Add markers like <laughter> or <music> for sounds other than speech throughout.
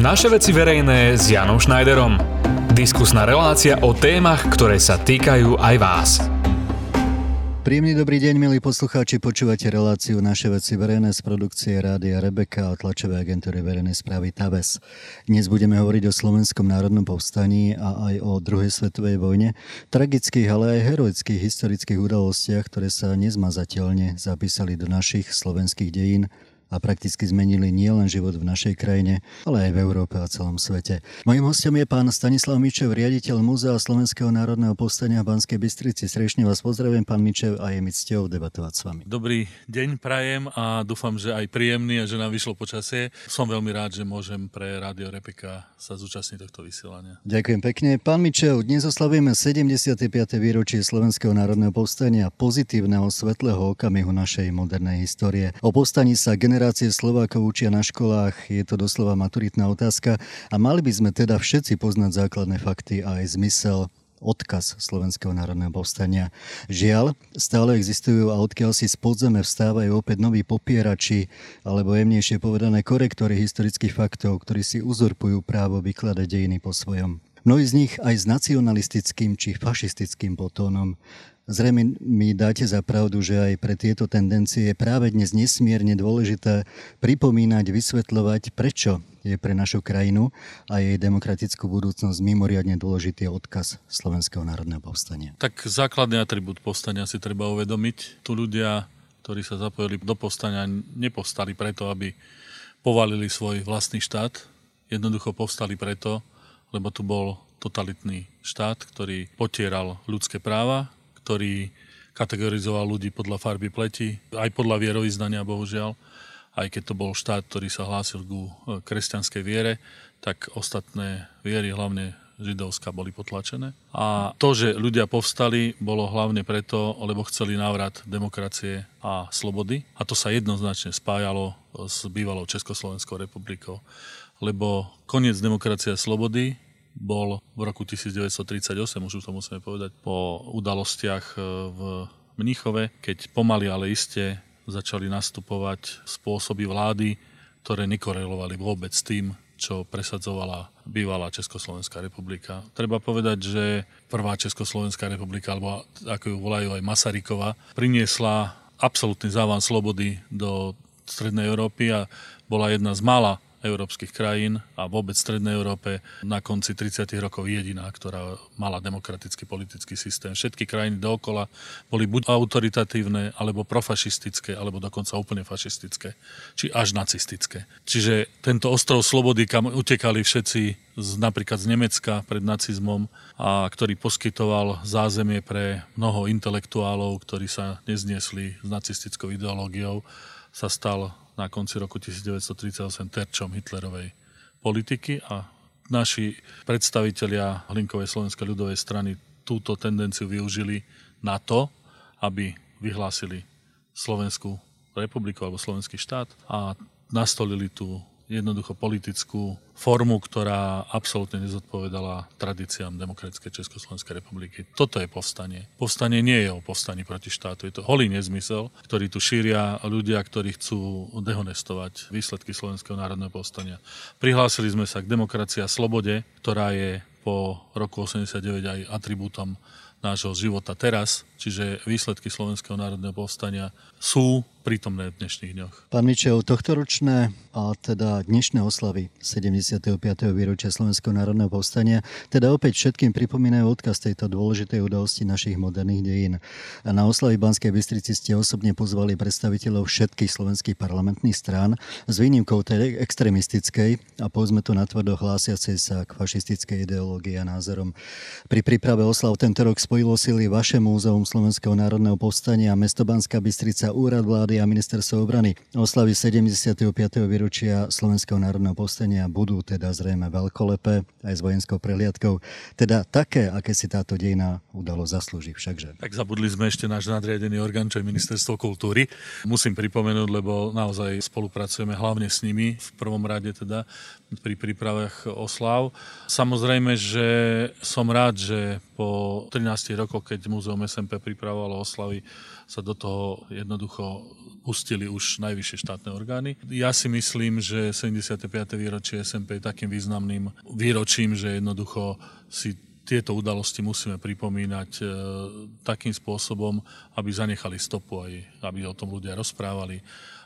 Naše veci verejné s Janom Schneiderom. Diskusná relácia o témach, ktoré sa týkajú aj vás. Príjemný dobrý deň, milí poslucháči. Počúvate reláciu Naše veci verejné z produkcie Rádia Rebeka a tlačovej agentúry verejnej správy TAVES. Dnes budeme hovoriť o Slovenskom národnom povstaní a aj o druhej svetovej vojne, tragických, ale aj heroických historických udalostiach, ktoré sa nezmazateľne zapísali do našich slovenských dejín a prakticky zmenili nielen život v našej krajine, ale aj v Európe a celom svete. Mojím hostom je pán Stanislav Mičev, riaditeľ Múzea Slovenského národného povstania v Banskej Bystrici. Srdečne vás pozdravím, pán Mičev, a je mi cťou debatovať s vami. Dobrý deň prajem a dúfam, že aj príjemný a že nám vyšlo počasie. Som veľmi rád, že môžem pre Rádio Repika sa zúčastniť tohto vysielania. Ďakujem pekne. Pán Mičev, dnes oslavujeme 75. výročie Slovenského národného povstania, pozitívneho svetlého okamihu našej modernej histórie. O povstaní sa gener- generácie Slovákov učia na školách, je to doslova maturitná otázka a mali by sme teda všetci poznať základné fakty a aj zmysel odkaz Slovenského národného povstania. Žiaľ, stále existujú a odkiaľ si z podzeme vstávajú opäť noví popierači, alebo jemnejšie povedané korektory historických faktov, ktorí si uzurpujú právo vykladať dejiny po svojom. Mnohí z nich aj s nacionalistickým či fašistickým potónom. Zrejme mi dáte za pravdu, že aj pre tieto tendencie je práve dnes nesmierne dôležité pripomínať, vysvetľovať, prečo je pre našu krajinu a jej demokratickú budúcnosť mimoriadne dôležitý odkaz Slovenského národného povstania. Tak základný atribút povstania si treba uvedomiť. Tu ľudia, ktorí sa zapojili do povstania, nepovstali preto, aby povalili svoj vlastný štát. Jednoducho povstali preto, lebo tu bol totalitný štát, ktorý potieral ľudské práva, ktorý kategorizoval ľudí podľa farby pleti, aj podľa vierovýznania, bohužiaľ. Aj keď to bol štát, ktorý sa hlásil ku e, kresťanskej viere, tak ostatné viery, hlavne židovská, boli potlačené. A to, že ľudia povstali, bolo hlavne preto, lebo chceli návrat demokracie a slobody. A to sa jednoznačne spájalo s bývalou Československou republikou. Lebo koniec demokracie a slobody bol v roku 1938, už to musíme povedať, po udalostiach e, v Mníchove, keď pomaly, ale iste začali nastupovať spôsoby vlády, ktoré nekorelovali vôbec s tým, čo presadzovala bývalá Československá republika. Treba povedať, že prvá Československá republika, alebo ako ju volajú aj Masarykova, priniesla absolútny závan slobody do Strednej Európy a bola jedna z mála európskych krajín a vôbec v Strednej Európe na konci 30. rokov jediná, ktorá mala demokratický politický systém. Všetky krajiny dookola boli buď autoritatívne, alebo profašistické, alebo dokonca úplne fašistické, či až nacistické. Čiže tento ostrov slobody, kam utekali všetci z, napríklad z Nemecka pred nacizmom a ktorý poskytoval zázemie pre mnoho intelektuálov, ktorí sa nezniesli s nacistickou ideológiou, sa stal na konci roku 1938 terčom Hitlerovej politiky a naši predstavitelia Hlinkovej slovenskej ľudovej strany túto tendenciu využili na to, aby vyhlásili Slovenskú republiku alebo Slovenský štát a nastolili tú jednoducho politickú formu, ktorá absolútne nezodpovedala tradíciám demokratickej Československej republiky. Toto je povstanie. Povstanie nie je o povstaní proti štátu, je to holý nezmysel, ktorý tu šíria ľudia, ktorí chcú dehonestovať výsledky Slovenského národného povstania. Prihlásili sme sa k demokracii a slobode, ktorá je po roku 89 aj atribútom nášho života teraz, čiže výsledky Slovenského národného povstania sú prítomné v dnešných dňoch. Pán Mičev, tohtoročné a teda dnešné oslavy 75. výročia Slovenského národného povstania teda opäť všetkým pripomínajú odkaz tejto dôležitej udalosti našich moderných dejín. A na oslavy Banskej Bystrici ste osobne pozvali predstaviteľov všetkých slovenských parlamentných strán s výnimkou tej extremistickej a povedzme to natvrdo hlásiacej sa k fašistickej ideológii a názorom. Pri príprave oslav tento rok spojilo sily vaše múzeum Slovenského národného povstania, mesto Banská Bystrica, úrad vlády a ministerstvo obrany. Oslavy 75. výročia Slovenského národného povstania budú teda zrejme veľkolepé aj s vojenskou prehliadkou. Teda také, aké si táto dejina udalo zaslúži všakže. Tak zabudli sme ešte náš nadriadený orgán, čo je ministerstvo kultúry. Musím pripomenúť, lebo naozaj spolupracujeme hlavne s nimi, v prvom rade teda pri prípravách oslav. Samozrejme, že som rád, že po 13 rokoch, keď Múzeum SMP pripravovalo oslavy, sa do toho jednoducho pustili už najvyššie štátne orgány. Ja si myslím, že 75. výročie SMP je takým významným výročím, že jednoducho si tieto udalosti musíme pripomínať e, takým spôsobom, aby zanechali stopu aj, aby o tom ľudia rozprávali,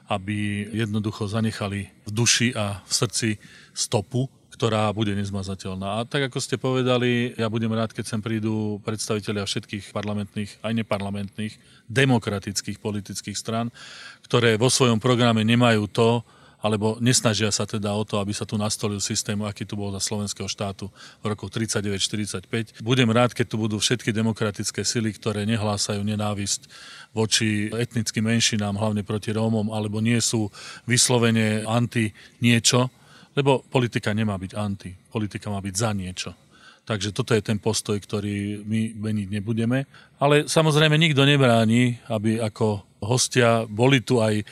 aby jednoducho zanechali v duši a v srdci stopu, ktorá bude nezmazateľná. A tak ako ste povedali, ja budem rád, keď sem prídu predstavitelia všetkých parlamentných, aj neparlamentných, demokratických politických stran, ktoré vo svojom programe nemajú to, alebo nesnažia sa teda o to, aby sa tu nastolil systém, aký tu bol za slovenského štátu v roku 39-45. Budem rád, keď tu budú všetky demokratické sily, ktoré nehlásajú nenávisť voči etnickým menšinám, hlavne proti Rómom, alebo nie sú vyslovene anti niečo, lebo politika nemá byť anti, politika má byť za niečo. Takže toto je ten postoj, ktorý my meniť nebudeme. Ale samozrejme nikto nebráni, aby ako hostia boli tu aj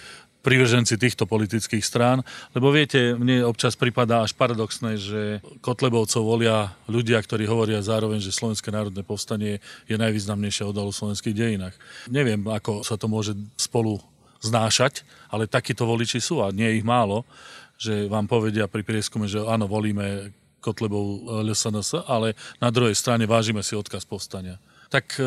privrženci týchto politických strán, lebo viete, mne občas pripadá až paradoxné, že Kotlebovcov volia ľudia, ktorí hovoria zároveň, že Slovenské národné povstanie je najvýznamnejšia odalu v slovenských dejinách. Neviem, ako sa to môže spolu znášať, ale takíto voliči sú a nie ich málo, že vám povedia pri prieskume, že áno, volíme Kotlebov LSNS, ale na druhej strane vážime si odkaz povstania tak e,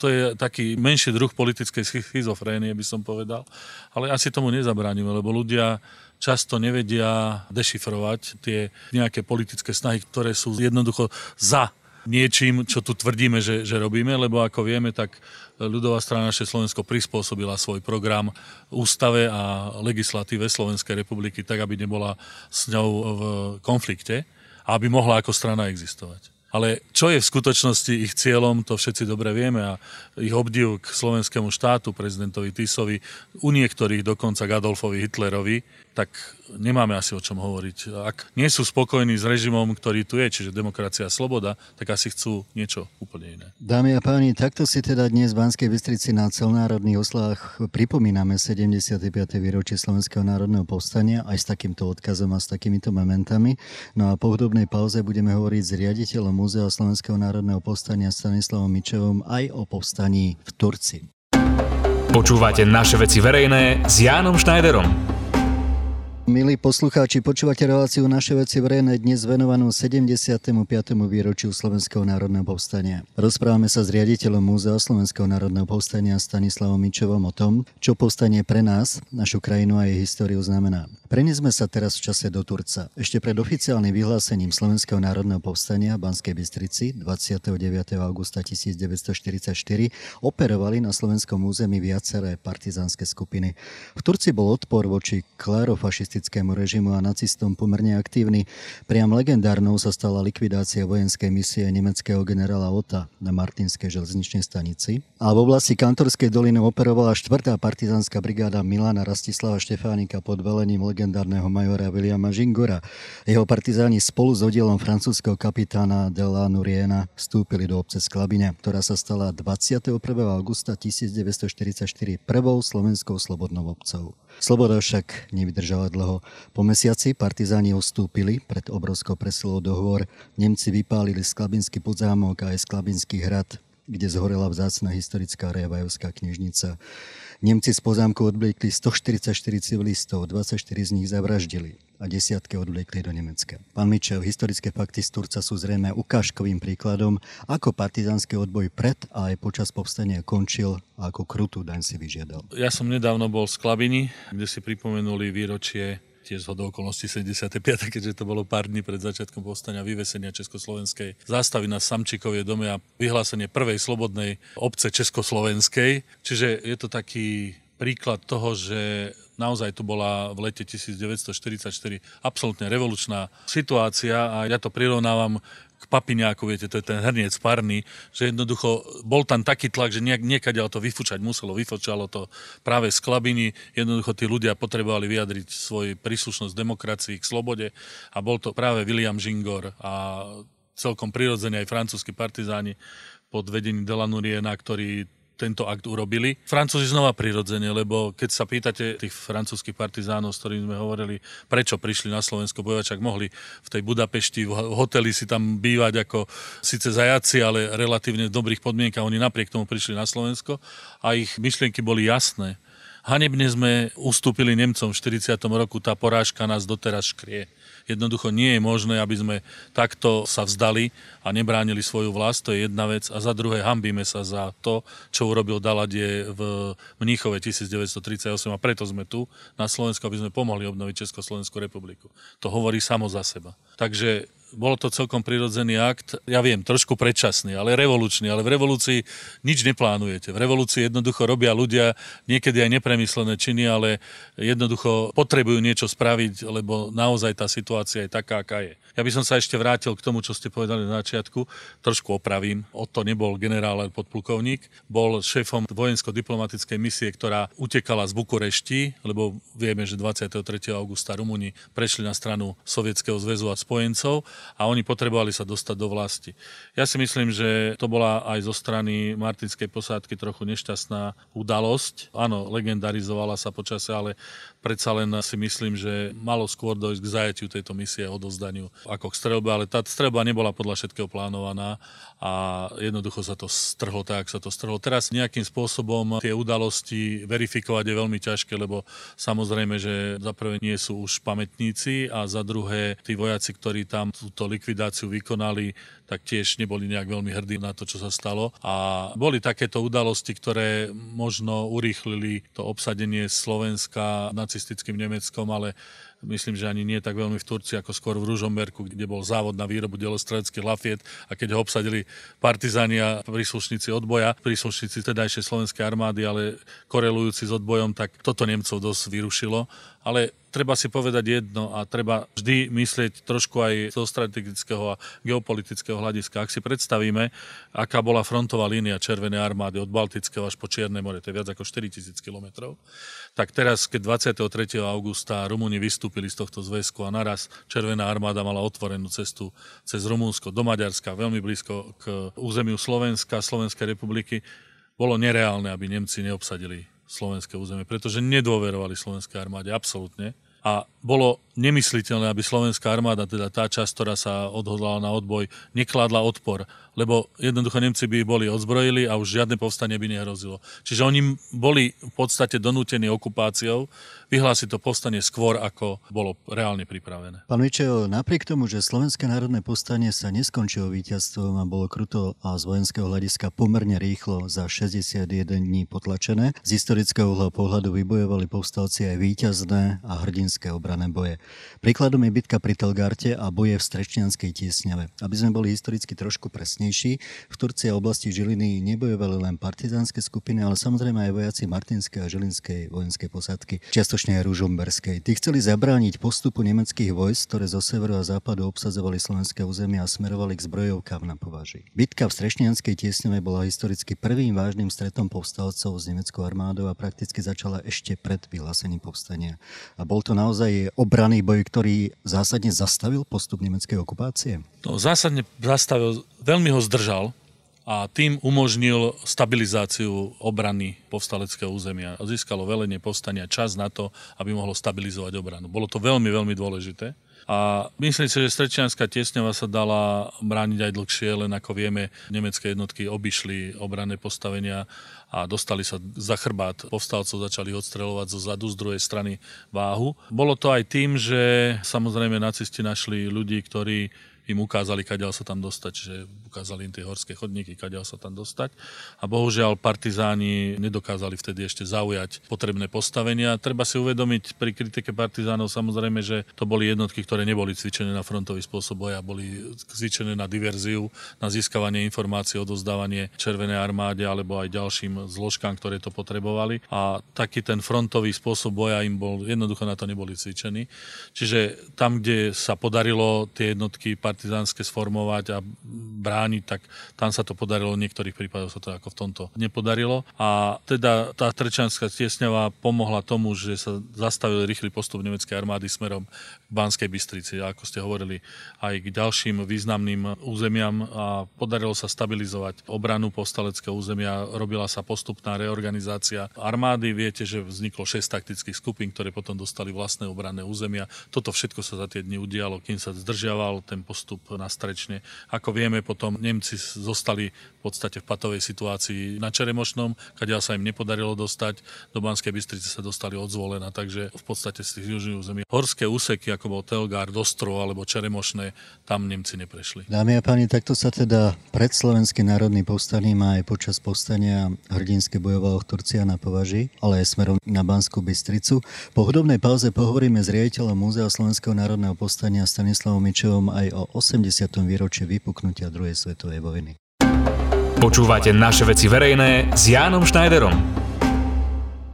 to je taký menší druh politickej schizofrénie, by som povedal. Ale asi tomu nezabránime, lebo ľudia často nevedia dešifrovať tie nejaké politické snahy, ktoré sú jednoducho za niečím, čo tu tvrdíme, že, že robíme, lebo ako vieme, tak ľudová strana naše Slovensko prispôsobila svoj program ústave a legislatíve Slovenskej republiky tak, aby nebola s ňou v konflikte a aby mohla ako strana existovať. Ale čo je v skutočnosti ich cieľom, to všetci dobre vieme a ich obdiv k slovenskému štátu, prezidentovi Tisovi, u niektorých dokonca k Adolfovi Hitlerovi, tak nemáme asi o čom hovoriť. Ak nie sú spokojní s režimom, ktorý tu je, čiže demokracia a sloboda, tak asi chcú niečo úplne iné. Dámy a páni, takto si teda dnes v Banskej Bystrici na celnárodných oslách pripomíname 75. výročie Slovenského národného povstania aj s takýmto odkazom a s takýmito momentami. No a po hudobnej pauze budeme hovoriť s riaditeľom Múzea Slovenského národného povstania Stanislavom Mičevom aj o povstaní v Turci. Počúvate naše veci verejné s Jánom Schneiderom. Milí poslucháči, počúvate reláciu Naše veci verejné dnes venovanú 75. výročiu Slovenského národného povstania. Rozprávame sa s riaditeľom Múzea Slovenského národného povstania Stanislavom Mičovom o tom, čo povstanie pre nás, našu krajinu a jej históriu znamená. Prenesme sa teraz v čase do Turca. Ešte pred oficiálnym vyhlásením Slovenského národného povstania v Banskej Bystrici 29. augusta 1944 operovali na slovenskom území viaceré partizánske skupiny. V Turci bol odpor voči klerofašistickému komunistickému režimu a nacistom pomerne aktívny. Priam legendárnou sa stala likvidácia vojenskej misie nemeckého generála Ota na Martinskej železničnej stanici. A v oblasti Kantorskej doliny operovala 4. partizánska brigáda Milana Rastislava Štefánika pod velením legendárneho majora Williama Žingora. Jeho partizáni spolu s oddielom francúzského kapitána Dela Nuriena vstúpili do obce Sklabine, ktorá sa stala 21. augusta 1944 prvou slovenskou slobodnou obcov. Sloboda však nevydržala dlho. Po mesiaci partizáni ustúpili pred obrovskou presilou dohovor. Nemci vypálili Sklabinský podzámok a aj Sklabinský hrad, kde zhorela vzácna historická Rejavajovská knižnica. Nemci z poznámku odbliekli 144 civilistov, 24 z nich zavraždili a desiatky odvliekli do Nemecka. Pán Mičel, historické fakty z Turca sú zrejme ukážkovým príkladom, ako partizánsky odboj pred a aj počas povstania končil a ako krutú daň si vyžiadal. Ja som nedávno bol v Sklabini, kde si pripomenuli výročie tiež z okolností 75, keďže to bolo pár dní pred začiatkom povstania vyvesenia Československej zástavy na Samčikovie dome a vyhlásenie prvej slobodnej obce Československej. Čiže je to taký príklad toho, že naozaj tu bola v lete 1944 absolútne revolučná situácia a ja to prirovnávam k papiňáku, viete, to je ten hrniec parný, že jednoducho bol tam taký tlak, že niekade to vyfučať muselo, vyfočalo to práve z klabiny, jednoducho tí ľudia potrebovali vyjadriť svoj príslušnosť demokracii k slobode a bol to práve William Žingor a celkom prirodzene aj francúzski partizáni pod vedením Delanuriena, ktorí tento akt urobili. Francúzi znova prirodzene, lebo keď sa pýtate tých francúzských partizánov, s ktorými sme hovorili, prečo prišli na Slovensko bojovať, mohli v tej Budapešti, v hoteli si tam bývať ako síce zajaci, ale relatívne v dobrých podmienkach, oni napriek tomu prišli na Slovensko a ich myšlienky boli jasné Hanebne sme ustúpili Nemcom v 40. roku, tá porážka nás doteraz škrie. Jednoducho nie je možné, aby sme takto sa vzdali a nebránili svoju vlast, to je jedna vec. A za druhé, hambíme sa za to, čo urobil Daladie v Mníchove 1938 a preto sme tu na Slovensku, aby sme pomohli obnoviť Československú republiku. To hovorí samo za seba. Takže bol to celkom prirodzený akt, ja viem, trošku predčasný, ale revolučný, ale v revolúcii nič neplánujete. V revolúcii jednoducho robia ľudia niekedy aj nepremyslené činy, ale jednoducho potrebujú niečo spraviť, lebo naozaj tá situácia je taká, aká je. Ja by som sa ešte vrátil k tomu, čo ste povedali na začiatku. Trošku opravím. to nebol generál, ale podplukovník. Bol šéfom vojensko-diplomatickej misie, ktorá utekala z Bukurešti, lebo vieme, že 23. augusta Rumúni prešli na stranu Sovietskeho zväzu a spojencov a oni potrebovali sa dostať do vlasti. Ja si myslím, že to bola aj zo strany Martinskej posádky trochu nešťastná udalosť. Áno, legendarizovala sa počasie, ale predsa len si myslím, že malo skôr dojsť k zajatiu tejto misie a odozdaniu ako k strelbe, ale tá strelba nebola podľa všetkého plánovaná a jednoducho sa to strhlo tak, sa to strhlo. Teraz nejakým spôsobom tie udalosti verifikovať je veľmi ťažké, lebo samozrejme, že za prvé nie sú už pamätníci a za druhé tí vojaci, ktorí tam túto likvidáciu vykonali, tak tiež neboli nejak veľmi hrdí na to, čo sa stalo. A boli takéto udalosti, ktoré možno urýchlili to obsadenie Slovenska nacistickým Nemeckom, ale myslím, že ani nie tak veľmi v Turcii, ako skôr v Ružomberku, kde bol závod na výrobu delostreleckých lafiet a keď ho obsadili partizáni a príslušníci odboja, príslušníci tedajšej slovenskej armády, ale korelujúci s odbojom, tak toto Nemcov dosť vyrušilo. Ale treba si povedať jedno a treba vždy myslieť trošku aj zo strategického a geopolitického hľadiska. Ak si predstavíme, aká bola frontová línia Červenej armády od Baltického až po Čierne more, to je viac ako 4000 km, tak teraz, keď 23. augusta Rumúni vystúpili z tohto zväzku a naraz Červená armáda mala otvorenú cestu cez Rumúnsko do Maďarska, veľmi blízko k územiu Slovenska, Slovenskej republiky, bolo nereálne, aby Nemci neobsadili slovenské územie, pretože nedôverovali slovenskej armáde absolútne. A bolo nemysliteľné, aby slovenská armáda, teda tá časť, ktorá sa odhodlala na odboj, nekladla odpor, lebo jednoducho Nemci by boli odzbrojili a už žiadne povstanie by nehrozilo. Čiže oni boli v podstate donútení okupáciou vyhlásiť to povstanie skôr, ako bolo reálne pripravené. Pán Vičejo, napriek tomu, že Slovenské národné povstanie sa neskončilo víťazstvom a bolo kruto a z vojenského hľadiska pomerne rýchlo za 61 dní potlačené, z historického uhla pohľadu vybojovali povstalci aj víťazné a hrdinské obrané boje. Príkladom je bitka pri Telgarte a boje v Strečnianskej tiesňave. Aby sme boli historicky trošku presnejší, v Turcii a oblasti Žiliny nebojovali len partizánske skupiny, ale samozrejme aj vojaci Martinskej a Žilinskej vojenskej posádky. Čiasto skutočne Ružomberskej. Tí chceli zabrániť postupu nemeckých vojsk, ktoré zo severu a západu obsadzovali slovenské územie a smerovali k zbrojovkám na považi. Bitka v Strešnianskej tiesňove bola historicky prvým vážnym stretom povstalcov s nemeckou armádou a prakticky začala ešte pred vyhlásením povstania. A bol to naozaj obranný boj, ktorý zásadne zastavil postup nemeckej okupácie? No, zásadne zastavil, veľmi ho zdržal, a tým umožnil stabilizáciu obrany povstaleckého územia. Získalo velenie povstania čas na to, aby mohlo stabilizovať obranu. Bolo to veľmi, veľmi dôležité. A myslím si, že Strečianská tiesňava sa dala brániť aj dlhšie, len ako vieme, nemecké jednotky obišli obranné postavenia a dostali sa za chrbát povstalcov, začali odstreľovať zo zadu, z druhej strany váhu. Bolo to aj tým, že samozrejme nacisti našli ľudí, ktorí im ukázali, kadeľ sa tam dostať, že ukázali im tie horské chodníky, kadeľ sa tam dostať. A bohužiaľ partizáni nedokázali vtedy ešte zaujať potrebné postavenia. Treba si uvedomiť pri kritike partizánov samozrejme, že to boli jednotky, ktoré neboli cvičené na frontový spôsob boja, boli cvičené na diverziu, na získavanie informácií, odozdávanie Červenej armáde alebo aj ďalším zložkám, ktoré to potrebovali. A taký ten frontový spôsob boja im bol, jednoducho na to neboli cvičení. Čiže tam, kde sa podarilo tie jednotky partizánske sformovať a brániť, tak tam sa to podarilo, v niektorých prípadoch sa to ako v tomto nepodarilo. A teda tá Trečanská tiesňava pomohla tomu, že sa zastavil rýchly postup nemeckej armády smerom k Banskej Bystrici, a ako ste hovorili, aj k ďalším významným územiam a podarilo sa stabilizovať obranu povstaleckého územia, robila sa postupná reorganizácia armády. Viete, že vzniklo 6 taktických skupín, ktoré potom dostali vlastné obranné územia. Toto všetko sa za tie dni udialo, kým sa zdržiaval ten postup postup na strečne. Ako vieme, potom Nemci zostali v podstate v patovej situácii na Čeremošnom, kadeľ sa im nepodarilo dostať. Do Banskej Bystrice sa dostali od Zvolena, takže v podstate z tých južných území. Horské úseky, ako bol Telgár, Dostro alebo Čeremošné, tam Nemci neprešli. Dámy a páni, takto sa teda pred Slovenským národným povstaním aj počas povstania hrdinské bojoval Turcia na Považi, ale aj smerom na Banskú Bystricu. Po hudobnej pauze pohovoríme s riaditeľom Múzea Slovenského národného povstania Stanislavom Mičovom aj o 80. výročí vypuknutia druhej svetovej vojny. Počúvate naše veci verejné s Jánom Schneiderom.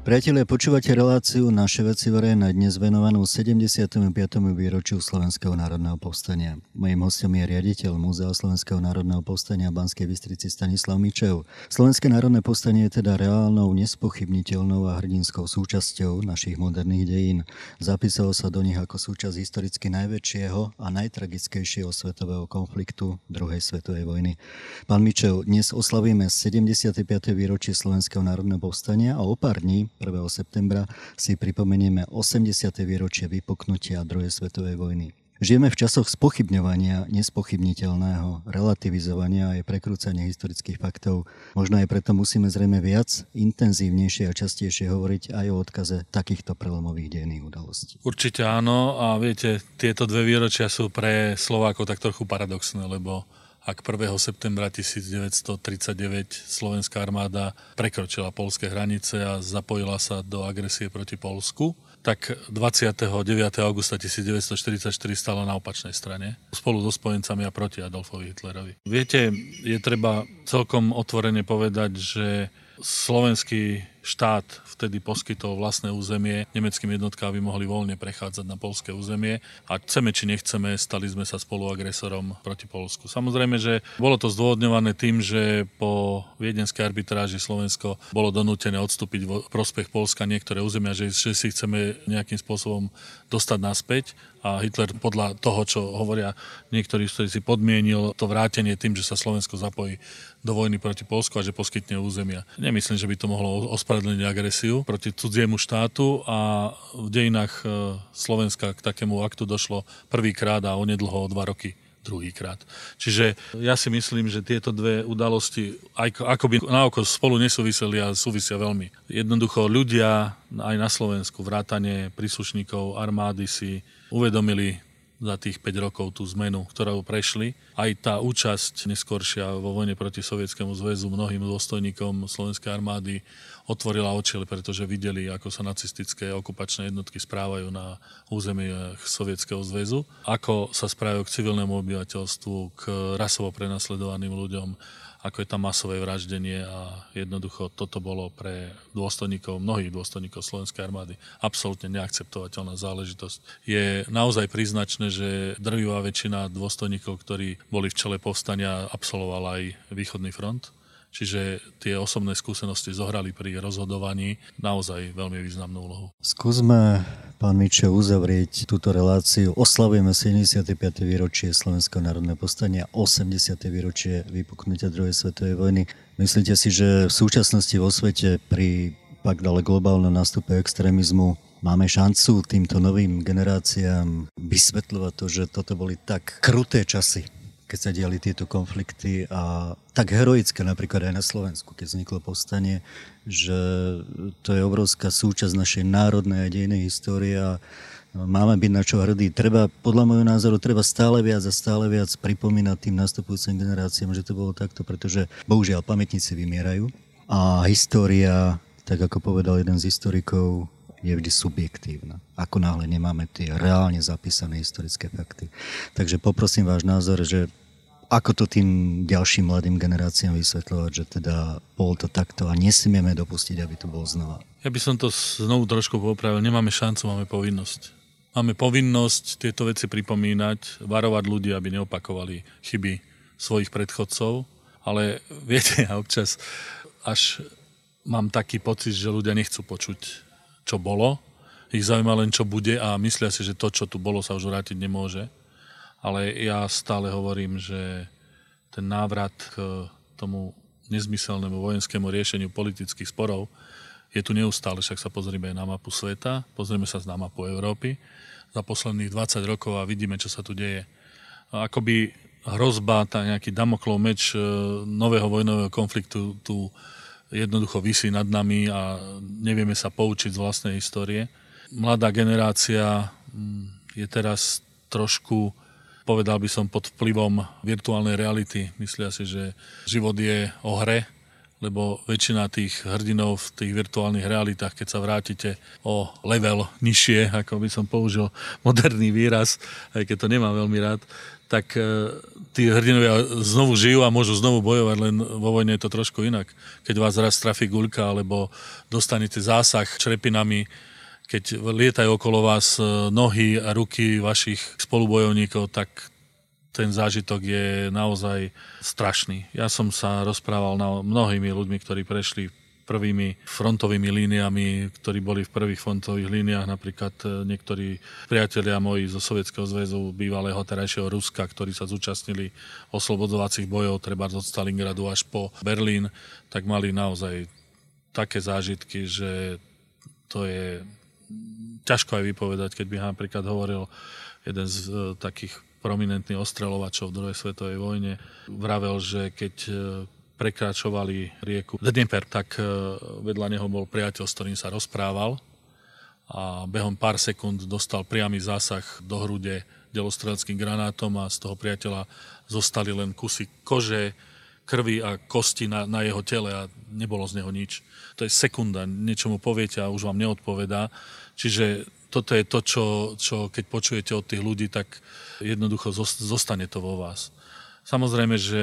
Priatelia, počúvate reláciu Naše veci verejné dnes venovanú 75. výročiu Slovenského národného povstania. Mojím hostom je riaditeľ Múzea Slovenského národného povstania Banskej Bystrici Stanislav Mičev. Slovenské národné povstanie je teda reálnou, nespochybniteľnou a hrdinskou súčasťou našich moderných dejín. Zapísalo sa do nich ako súčasť historicky najväčšieho a najtragickejšieho svetového konfliktu druhej svetovej vojny. Pán Mičev, dnes oslavíme 75. výročie Slovenského národného povstania a o pár dní 1. septembra si pripomenieme 80. výročie vypuknutia druhej svetovej vojny. Žijeme v časoch spochybňovania nespochybniteľného, relativizovania a prekrúcania historických faktov. Možno aj preto musíme zrejme viac, intenzívnejšie a častejšie hovoriť aj o odkaze takýchto prelomových dejných udalostí. Určite áno a viete, tieto dve výročia sú pre Slovákov tak trochu paradoxné, lebo ak 1. septembra 1939 slovenská armáda prekročila polské hranice a zapojila sa do agresie proti Polsku, tak 29. augusta 1944 stala na opačnej strane spolu so spojencami a proti Adolfovi Hitlerovi. Viete, je treba celkom otvorene povedať, že slovenský štát vtedy poskytol vlastné územie nemeckým jednotkám, aby mohli voľne prechádzať na polské územie a chceme či nechceme, stali sme sa spoluagresorom proti Polsku. Samozrejme, že bolo to zdôvodňované tým, že po viedenskej arbitráži Slovensko bolo donútené odstúpiť v prospech Polska niektoré územia, že, si chceme nejakým spôsobom dostať naspäť a Hitler podľa toho, čo hovoria niektorí, ktorí si podmienil to vrátenie tým, že sa Slovensko zapojí do vojny proti Polsku a že poskytne územia. Nemyslím, že by to mohlo ospravedlniť agresiu proti cudziemu štátu a v dejinách e, Slovenska k takému aktu došlo prvýkrát a onedlho o dva roky druhýkrát. Čiže ja si myslím, že tieto dve udalosti akoby na oko spolu nesúviseli a súvisia veľmi. Jednoducho ľudia aj na Slovensku, vrátane príslušníkov armády si uvedomili za tých 5 rokov tú zmenu, ktorou prešli. Aj tá účasť neskoršia vo vojne proti Sovietskému zväzu mnohým dôstojníkom Slovenskej armády otvorila oči, pretože videli, ako sa nacistické okupačné jednotky správajú na území Sovietskeho zväzu, ako sa správajú k civilnému obyvateľstvu, k rasovo prenasledovaným ľuďom, ako je tam masové vraždenie a jednoducho toto bolo pre dôstojníkov, mnohých dôstojníkov Slovenskej armády absolútne neakceptovateľná záležitosť. Je naozaj príznačné, že drvivá väčšina dôstojníkov, ktorí boli v čele povstania, absolvovala aj východný front Čiže tie osobné skúsenosti zohrali pri rozhodovaní naozaj veľmi významnú úlohu. Skúsme, pán Mičo, uzavrieť túto reláciu. Oslavujeme 75. výročie Slovenského národného postania, 80. výročie vypuknutia druhej svetovej vojny. Myslíte si, že v súčasnosti vo svete pri pak ale globálnom nástupe extrémizmu máme šancu týmto novým generáciám vysvetľovať to, že toto boli tak kruté časy, keď sa diali tieto konflikty a tak heroické napríklad aj na Slovensku, keď vzniklo povstanie, že to je obrovská súčasť našej národnej a dejnej histórie a máme byť na čo hrdí. Treba, podľa môjho názoru, treba stále viac a stále viac pripomínať tým nastupujúcim generáciám, že to bolo takto, pretože bohužiaľ pamätníci vymierajú a história, tak ako povedal jeden z historikov, je vždy subjektívna. Ako náhle nemáme tie reálne zapísané historické fakty. Takže poprosím váš názor, že ako to tým ďalším mladým generáciám vysvetľovať, že teda bolo to takto a nesmieme dopustiť, aby to bolo znova. Ja by som to znovu trošku popravil. Nemáme šancu, máme povinnosť. Máme povinnosť tieto veci pripomínať, varovať ľudí, aby neopakovali chyby svojich predchodcov, ale viete, ja občas až mám taký pocit, že ľudia nechcú počuť čo bolo, ich zaujíma len, čo bude a myslia si, že to, čo tu bolo, sa už vrátiť nemôže. Ale ja stále hovorím, že ten návrat k tomu nezmyselnému vojenskému riešeniu politických sporov je tu neustále, však sa pozrieme na mapu sveta, pozrieme sa na mapu Európy za posledných 20 rokov a vidíme, čo sa tu deje. akoby hrozba, tá nejaký damoklov meč e, nového vojnového konfliktu tu jednoducho vysí nad nami a nevieme sa poučiť z vlastnej histórie. Mladá generácia mm, je teraz trošku, povedal by som, pod vplyvom virtuálnej reality. Myslia si, že život je o hre, lebo väčšina tých hrdinov v tých virtuálnych realitách, keď sa vrátite o level nižšie, ako by som použil <laughs> moderný výraz, aj keď to nemám veľmi rád, tak e, tí hrdinovia znovu žijú a môžu znovu bojovať, len vo vojne je to trošku inak. Keď vás raz trafí guľka, alebo dostanete zásah črepinami, keď lietajú okolo vás e, nohy a ruky vašich spolubojovníkov, tak ten zážitok je naozaj strašný. Ja som sa rozprával na mnohými ľuďmi, ktorí prešli prvými frontovými líniami, ktorí boli v prvých frontových líniách, napríklad e, niektorí priatelia moji zo Sovietskeho zväzu, bývalého terajšieho Ruska, ktorí sa zúčastnili oslobodzovacích bojov, treba od Stalingradu až po Berlín, tak mali naozaj také zážitky, že to je ťažko aj vypovedať, keď by napríklad hovoril jeden z e, takých prominentný ostreľovačov v druhej svetovej vojne, vravel, že keď e, prekračovali rieku Dnieper, tak e, vedľa neho bol priateľ, s ktorým sa rozprával a behom pár sekúnd dostal priamy zásah do hrude delostreleckým granátom a z toho priateľa zostali len kusy kože, krvi a kosti na, na jeho tele a nebolo z neho nič. To je sekunda, niečo mu poviete a už vám neodpovedá. Čiže toto je to, čo, čo keď počujete od tých ľudí, tak jednoducho zostane to vo vás. Samozrejme, že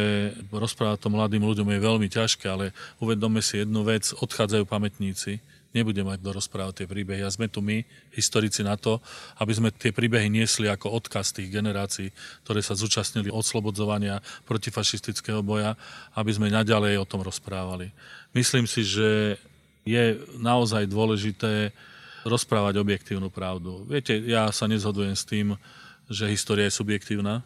rozprávať to mladým ľuďom je veľmi ťažké, ale uvedome si jednu vec, odchádzajú pamätníci, nebude mať do rozprávať tie príbehy. A sme tu my, historici, na to, aby sme tie príbehy niesli ako odkaz tých generácií, ktoré sa zúčastnili odslobodzovania protifašistického boja, aby sme naďalej o tom rozprávali. Myslím si, že je naozaj dôležité rozprávať objektívnu pravdu. Viete, ja sa nezhodujem s tým, že história je subjektívna.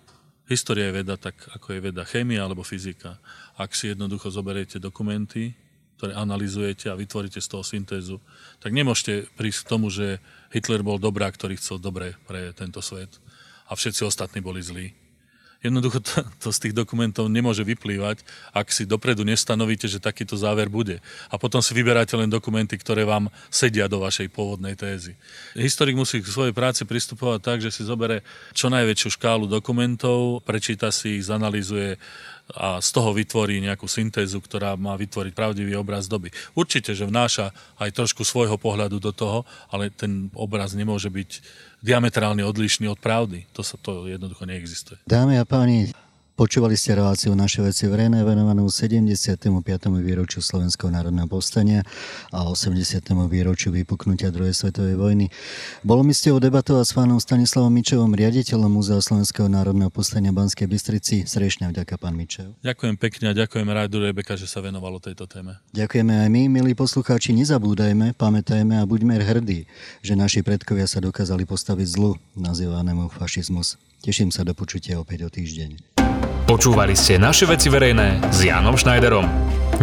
História je veda tak, ako je veda chémia alebo fyzika. Ak si jednoducho zoberiete dokumenty, ktoré analizujete a vytvoríte z toho syntézu, tak nemôžete prísť k tomu, že Hitler bol dobrá, ktorý chcel dobre pre tento svet a všetci ostatní boli zlí. Jednoducho to, <laughs> to z tých dokumentov nemôže vyplývať, ak si dopredu nestanovíte, že takýto záver bude. A potom si vyberáte len dokumenty, ktoré vám sedia do vašej pôvodnej tézy. Historik musí k svojej práci pristupovať tak, že si zobere čo najväčšiu škálu dokumentov, prečíta si ich, zanalizuje a z toho vytvorí nejakú syntézu, ktorá má vytvoriť pravdivý obraz doby. Určite, že vnáša aj trošku svojho pohľadu do toho, ale ten obraz nemôže byť diametrálne odlišný od pravdy. To sa to jednoducho neexistuje. Dámy a páni, Počúvali ste reláciu Naše veci verejné venovanú 75. výročiu Slovenského národného povstania a 80. výročiu vypuknutia druhej svetovej vojny. Bolo mi ste debatovať s pánom Stanislavom Mičevom, riaditeľom Múzea Slovenského národného povstania Banskej Bystrici. Srečne vďaka, pán Mičev. Ďakujem pekne a ďakujem Rádu Rebeka, že sa venovalo tejto téme. Ďakujeme aj my, milí poslucháči, nezabúdajme, pamätajme a buďme hrdí, že naši predkovia sa dokázali postaviť zlu, nazývanému fašizmus. Teším sa do počutia opäť o týždeň. Počúvali ste naše veci verejné s Jánom Schneiderom.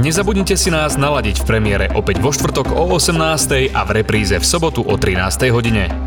Nezabudnite si nás naladiť v premiére opäť vo štvrtok o 18. a v repríze v sobotu o 13. hodine.